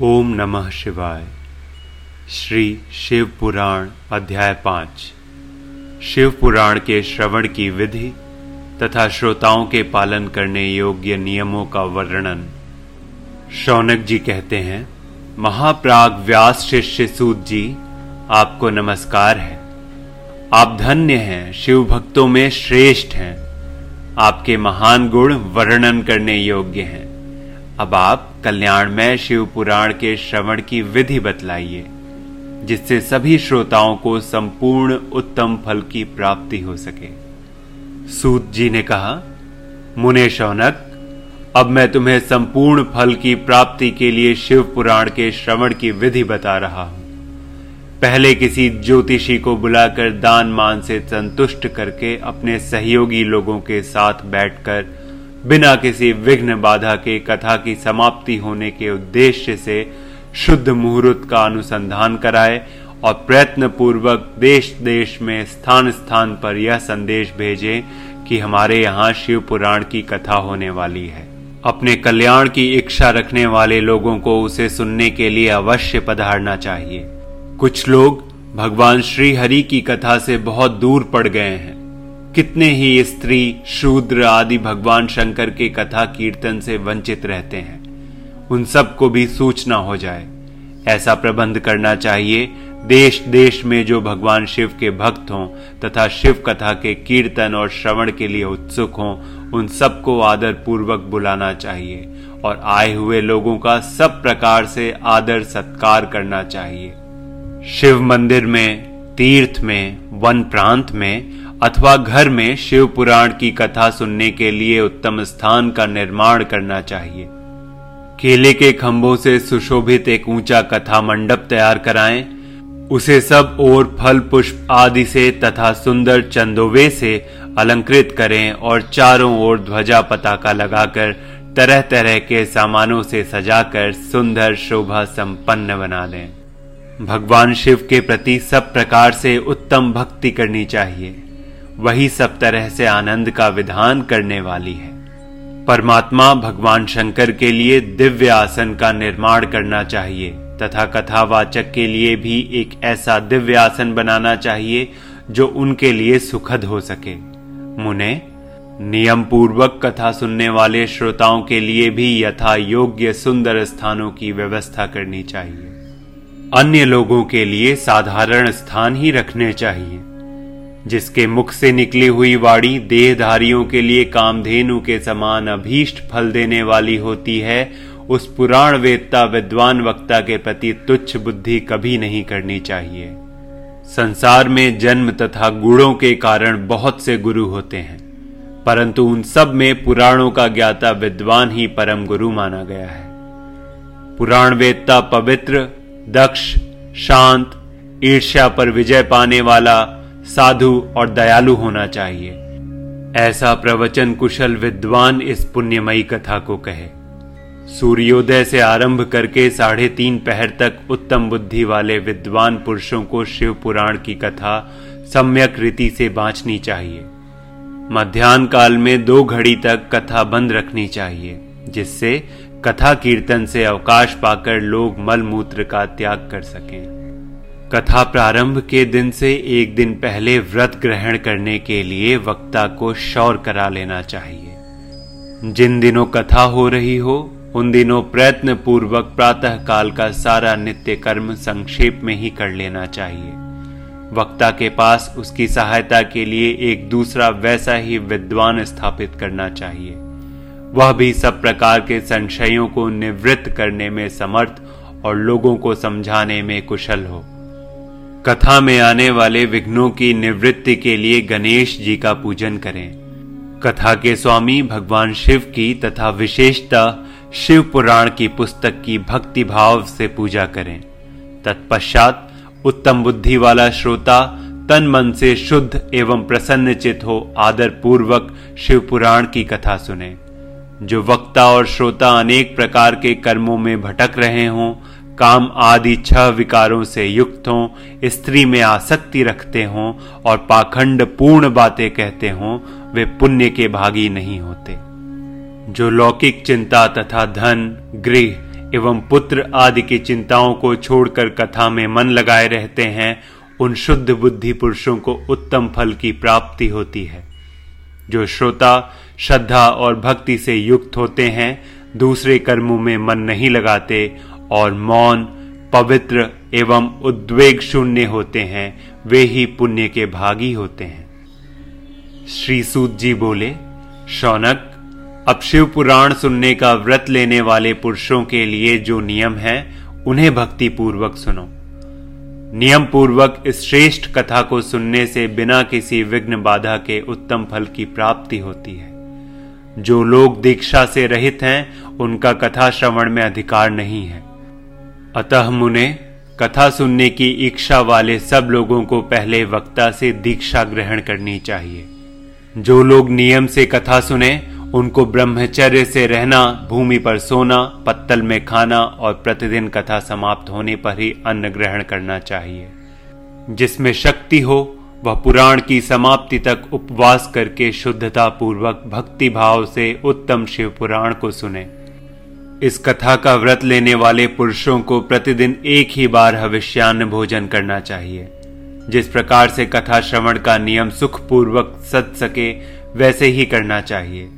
ओम नमः शिवाय। श्री शिव पुराण अध्याय पाँच। शिव पुराण के श्रवण की विधि तथा श्रोताओं के पालन करने योग्य नियमों का वर्णन। शौनक जी कहते हैं, महाप्राग व्यास शिष्य सूत जी, आपको नमस्कार है। आप धन्य हैं, शिव भक्तों में श्रेष्ठ हैं। आपके महान गुण वर्णन करने योग्य हैं। अब आप कल्याणमय शिव पुराण के श्रवण की विधि बतलाइए, जिससे सभी श्रोताओं को संपूर्ण उत्तम फल की प्राप्ति हो सके। सूत जी ने कहा, मुने शौनक, अब मैं तुम्हें संपूर्ण फल की प्राप्ति के लिए शिव पुराण के श्रवण की विधि बता रहा हूँ। पहले किसी ज्योतिषी को बुलाकर दान मान से संतुष्ट करके अपने सहयोगी लोगों के साथ बैठकर बिना किसी विघ्न बाधा के कथा की समाप्ति होने के उद्देश्य से शुद्ध मुहूर्त का अनुसंधान कराए और प्रयत्न पूर्वक देश देश में स्थान स्थान पर यह संदेश भेजे कि हमारे यहाँ शिव पुराण की कथा होने वाली है। अपने कल्याण की इच्छा रखने वाले लोगों को उसे सुनने के लिए अवश्य पधारना चाहिए। कुछ लोग भगवान श्री हरि की कथा से बहुत दूर पड़ गए हैं। कितने ही स्त्री, शूद्र आदि भगवान शंकर के कथा कीर्तन से वंचित रहते हैं। उन सबको भी सूचना हो जाए। ऐसा प्रबंध करना चाहिए देश देश में जो भगवान शिव के भक्त हों तथा शिव कथा के कीर्तन और श्रवण के लिए उत्सुक हों, उन सबको आदर पूर्वक बुलाना चाहिए और आए हुए लोगों का सब प्रकार से आदर सत्कार करना चाहिए। शिव मंदिर में, तीर्थ में, वन प्रांत में अथवा घर में शिव पुराण की कथा सुनने के लिए उत्तम स्थान का निर्माण करना चाहिए। केले के खंभों से सुशोभित एक ऊँचा कथा मंडप तैयार कराएँ। उसे सब और फल, पुष्प आदि से तथा सुंदर चंदोवे से अलंकृत करें और चारों ओर ध्वजा पताका लगाकर तरह तरह के सामानों से सजाकर सुंदर शोभा संपन्न बना दें। भगवान शिव के प्रति सब प्रकार से उत्तम भक्ति करनी चाहिए। वही सब तरह से आनंद का विधान करने वाली है। परमात्मा भगवान शंकर के लिए दिव्य आसन का निर्माण करना चाहिए, तथा कथावाचक के लिए भी एक ऐसा दिव्य आसन बनाना चाहिए, जो उनके लिए सुखद हो सके। मुने नियम पूर्वक कथा सुनने वाले श्रोताओं के लिए भी यथा योग्य सुंदर स्थानों की व्यवस्था करनी चाहिए। अन्य लोगों के लिए साधारण स्थान ही रखने चाहिए। जिसके मुख से निकली हुई वाणी देहधारियों के लिए कामधेनु के समान अभीष्ट फल देने वाली होती है, उस पुराण वेदता विद्वान वक्ता के प्रति तुच्छ बुद्धि कभी नहीं करनी चाहिए। संसार में जन्म तथा गुणों के कारण बहुत से गुरु होते हैं, परंतु उन सब में पुराणों का ज्ञाता विद्वान ही परम गुरु माना गया है। पुराण वेदता पवित्र, दक्ष, शांत, ईर्ष्या पर विजय पाने वाला साधु और दयालु होना चाहिए। ऐसा प्रवचन कुशल विद्वान इस पुण्यमयी कथा को कहे। सूर्योदय से आरंभ करके साढ़े तीन पहर तक उत्तम बुद्धि वाले विद्वान पुरुषों को शिव पुराण की कथा सम्यक रीति से बांचनी चाहिए। मध्यान्ह काल में दो घड़ी तक कथा बंद रखनी चाहिए, जिससे कथा कीर्तन से अवकाश पाकर लोग मल मूत्र का त्याग कर सकें। कथा प्रारंभ के दिन से एक दिन पहले व्रत ग्रहण करने के लिए वक्ता को शौर करा लेना चाहिए। जिन दिनों कथा हो रही हो, उन दिनों प्रयत्न पूर्वक प्रातः काल का सारा नित्य कर्म संक्षेप में ही कर लेना चाहिए। वक्ता के पास उसकी सहायता के लिए एक दूसरा वैसा ही विद्वान स्थापित करना चाहिए। वह भी सब प्रकार के संशयों को निवृत्त करने में समर्थ और लोगों को समझाने में कुशल हो। कथा में आने वाले विघ्नों की निवृत्ति के लिए गणेश जी का पूजन करें। कथा के स्वामी भगवान शिव की तथा विशेषता शिव पुराण की पुस्तक की भक्ति भाव से पूजा करें। तत्पश्चात उत्तम बुद्धि वाला श्रोता तन मन से शुद्ध एवं प्रसन्न चित हो आदर पूर्वक शिव पुराण की कथा सुने। जो वक्ता और श्रोता अनेक प्रकार के कर्मों में भटक रहे हों काम आदि छह विकारों से युक्त हों, स्त्री में आसक्ति रखते हों और पाखंड पूर्ण बातें कहते हों, वे पुण्य के भागी नहीं होते। जो लौकिक चिंता तथा धन, गृह एवं पुत्र आदि की चिंताओं को छोड़कर कथा में मन लगाए रहते हैं, उन शुद्ध बुद्धि पुरुषों को उत्तम फल की प्राप्ति होती है। जो श्रोता श्रद्धा और भक्ति से युक्त होते हैं, दूसरे कर्मों में मन नहीं लगाते और मौन, पवित्र एवं उद्वेग शून्य होते हैं, वे ही पुण्य के भागी होते हैं। श्री सूत जी बोले, शौनक, अब शिव पुराण सुनने का व्रत लेने वाले पुरुषों के लिए जो नियम है, उन्हें भक्ति पूर्वक सुनो। नियम पूर्वक इस श्रेष्ठ कथा को सुनने से बिना किसी विघ्न बाधा के उत्तम फल की प्राप्ति होती है। जो लोग दीक्षा से रहित हैं, उनका कथा श्रवण में अधिकार नहीं है। अतः मुने, कथा सुनने की इच्छा वाले सब लोगों को पहले वक्ता से दीक्षा ग्रहण करनी चाहिए। जो लोग नियम से कथा सुने, उनको ब्रह्मचर्य से रहना, भूमि पर सोना, पत्तल में खाना और प्रतिदिन कथा समाप्त होने पर ही अन्न ग्रहण करना चाहिए। जिसमें शक्ति हो, वह पुराण की समाप्ति तक उपवास करके शुद्धता पूर्वक भक्ति भाव से उत्तम शिव पुराण को सुने। इस कथा का व्रत लेने वाले पुरुषों को प्रतिदिन एक ही बार हविष्यान्न भोजन करना चाहिए। जिस प्रकार से कथा श्रवण का नियम सुखपूर्वक सद सके, वैसे ही करना चाहिए।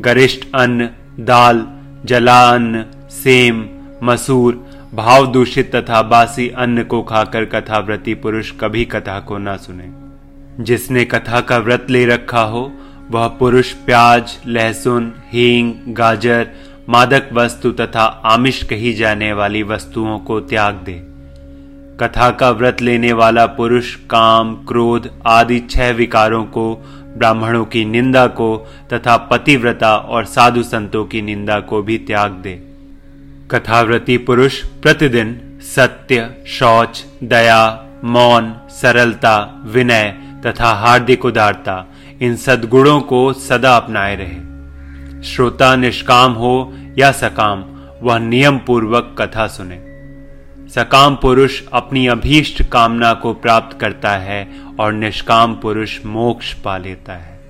गरिष्ठ अन्न, दाल जला अन्न सेम, मसूर, भाव दूषित तथा बासी अन्न को खाकर कथा व्रती पुरुष कभी कथा को ना सुने। जिसने कथा का व्रत ले रखा हो, वह पुरुष प्याज, लहसुन, हींग, गाजर मादक वस्तु तथा आमिष कही जाने वाली वस्तुओं को त्याग दे। कथा का व्रत लेने वाला पुरुष, काम, क्रोध आदि छह विकारों को, ब्राह्मणों की निंदा को तथा पतिव्रता और साधु संतों की निंदा को भी त्याग दे। कथाव्रती पुरुष प्रतिदिन सत्य, शौच, दया, मौन, सरलता, विनय तथा हार्दिक उदारता, इन सद्गुणों को सदा अपनाए रहे। श्रोता निष्काम हो या सकाम, वह नियम पूर्वक कथा सुने। सकाम पुरुष अपनी अभीष्ट कामना को प्राप्त करता है और निष्काम पुरुष मोक्ष पा लेता है।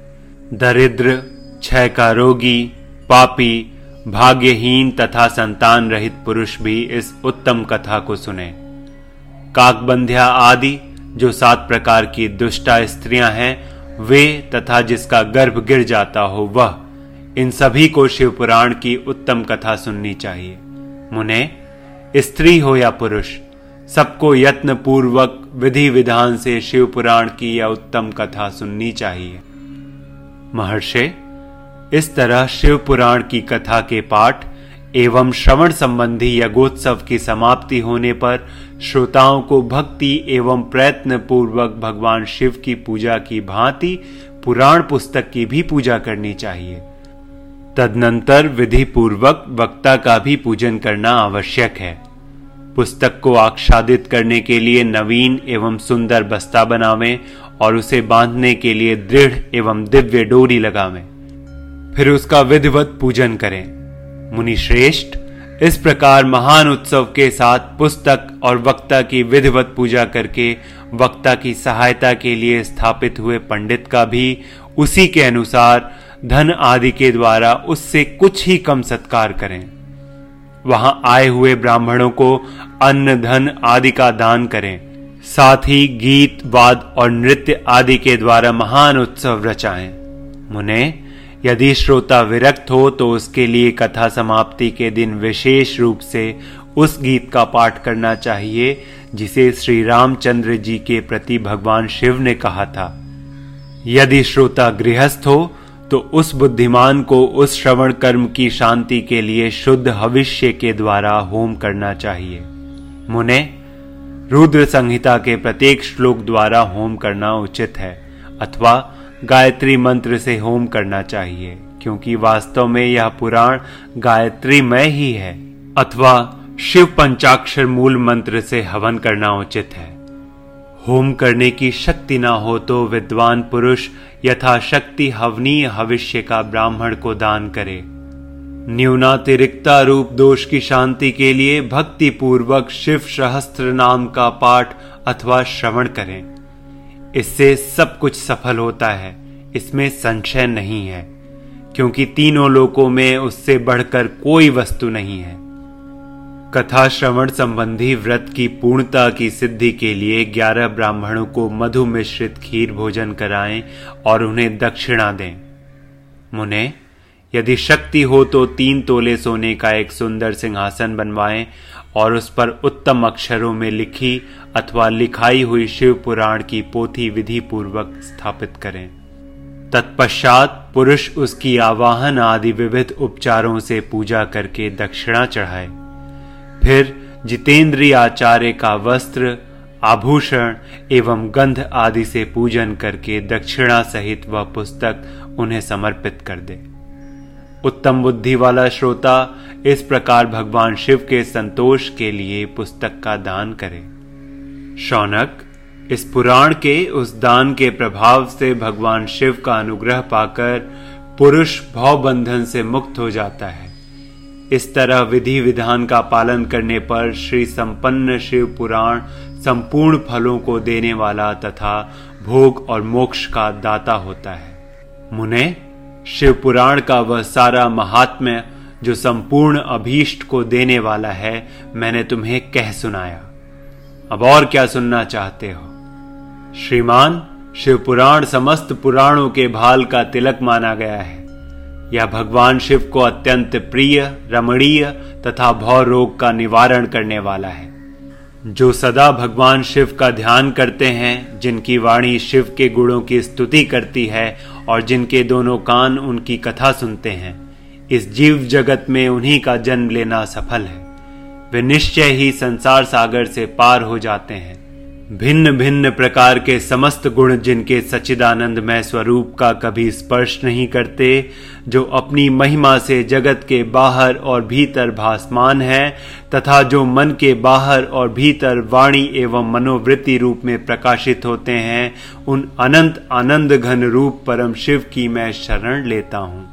दरिद्र, क्षय का रोगी, पापी, भाग्यहीन तथा संतान रहित पुरुष भी इस उत्तम कथा को सुने। काकबंध्या आदि, जो सात प्रकार की दुष्टा स्त्रियाँ हैं, वे तथा जिसका गर्भ गिर जाता हो वह इन सभी को शिवपुराण की उत्तम कथा सुननी चाहिए। मुने, स्त्री हो या पुरुष, सबको यत्न पूर्वक विधि विधान से शिव पुराण की यह उत्तम कथा सुननी चाहिए। महर्षि, इस तरह शिव पुराण की कथा के पाठ एवं श्रवण संबंधी यज्ञोत्सव की समाप्ति होने पर श्रोताओं को भक्ति एवं प्रयत्न पूर्वक भगवान शिव की पूजा की भांति पुराण पुस्तक की भी पूजा करनी चाहिए। तदनंतर विधि पूर्वक वक्ता का भी पूजन करना आवश्यक है। पुस्तक को आच्छादित करने के लिए नवीन एवं सुंदर बस्ता बनावें और उसे बांधने के लिए दृढ़ एवं दिव्य डोरी लगावें। फिर उसका विधिवत पूजन करें। मुनि श्रेष्ठ इस प्रकार महान उत्सव के साथ पुस्तक और वक्ता की विधिवत पूजा करके वक्ता की सहायता के लिए स्थापित हुए पंडित का भी उसी के अनुसार धन आदि के द्वारा उससे कुछ ही कम सत्कार करें। वहाँ आए हुए ब्राह्मणों को अन्न, धन आदि का दान करें। साथ ही गीत, वाद और नृत्य आदि के द्वारा महान उत्सव रचाएँ। मुने, यदि श्रोता विरक्त हो तो उसके लिए कथा समाप्ति के दिन विशेष रूप से उस गीत का पाठ करना चाहिए, जिसे श्री रामचंद्र जी के प्रति भगवान शिव ने कहा था। यदि श्रोता गृहस्थ हो तो उस बुद्धिमान को उस श्रवण कर्म की शांति के लिए शुद्ध भविष्य के द्वारा होम करना चाहिए। मुने, रुद्र संहिता के प्रत्येक श्लोक द्वारा होम करना उचित है, अथवा गायत्री मंत्र से होम करना चाहिए, क्योंकि वास्तव में यह पुराण गायत्री में ही है, अथवा शिव पंचाक्षर मूल मंत्र से हवन करना उचित है। होम करने की शक्ति ना हो तो विद्वान पुरुष यथाशक्ति हवनीय भविष्य का ब्राह्मण को दान करे। न्यूनातिरिक्ता रूप दोष की शांति के लिए भक्ति पूर्वक शिव सहस्त्र नाम का पाठ अथवा श्रवण करें। इससे सब कुछ सफल होता है, इसमें संशय नहीं है, क्योंकि तीनों लोकों में उससे बढ़कर कोई वस्तु नहीं है। कथा श्रवण संबंधी व्रत की पूर्णता की सिद्धि के लिए ग्यारह ब्राह्मणों को मधु मिश्रित खीर भोजन कराएँ और उन्हें दक्षिणा दें। मुने, यदि शक्ति हो तो तीन तोले सोने का एक सुंदर सिंहासन बनवाएँ और उस पर उत्तम अक्षरों में लिखी अथवा लिखाई हुई शिव पुराण की पोथी विधि पूर्वक स्थापित करें। तत्पश्चात पुरुष उसकी आवाहन आदि विविध उपचारों से पूजा करके दक्षिणा चढ़ाए। फिर जितेंद्रीय आचार्य का वस्त्र, आभूषण एवं गंध आदि से पूजन करके दक्षिणा सहित वह पुस्तक उन्हें समर्पित कर दे। उत्तम बुद्धि वाला श्रोता, इस प्रकार भगवान शिव के संतोष के लिए पुस्तक का दान करे। शौनक, इस पुराण के उस दान के प्रभाव से भगवान शिव का अनुग्रह पाकर पुरुष भाव बंधन से मुक्त हो जाता है। इस तरह विधि विधान का पालन करने पर श्री संपन्न शिव पुराण संपूर्ण फलों को देने वाला तथा भोग और मोक्ष का दाता होता है। मुने, शिव पुराण का वह सारा महात्म्य जो संपूर्ण अभीष्ट को देने वाला है, मैंने तुम्हें कह सुनाया। अब और क्या सुनना चाहते हो? श्रीमान, शिव पुराण समस्त पुराणों के भाल का तिलक माना गया है। यह भगवान शिव को अत्यंत प्रिय, रमणीय तथा भौ रोग का निवारण करने वाला है। जो सदा भगवान शिव का ध्यान करते हैं, जिनकी वाणी शिव के गुणों की स्तुति करती है और जिनके दोनों कान उनकी कथा सुनते हैं, इस जीव जगत में उन्हीं का जन्म लेना सफल है। वे निश्चय ही संसार सागर से पार हो जाते हैं। भिन्न भिन्न प्रकार के समस्त गुण जिनके सच्चिदानंदमय स्वरूप का कभी स्पर्श नहीं करते, जो अपनी महिमा से जगत के बाहर और भीतर भासमान है, तथा जो मन के बाहर और भीतर वाणी एवं मनोवृत्ति रूप में प्रकाशित होते हैं, उन अनंत आनंद घन रूप परम शिव की मैं शरण लेता हूँ।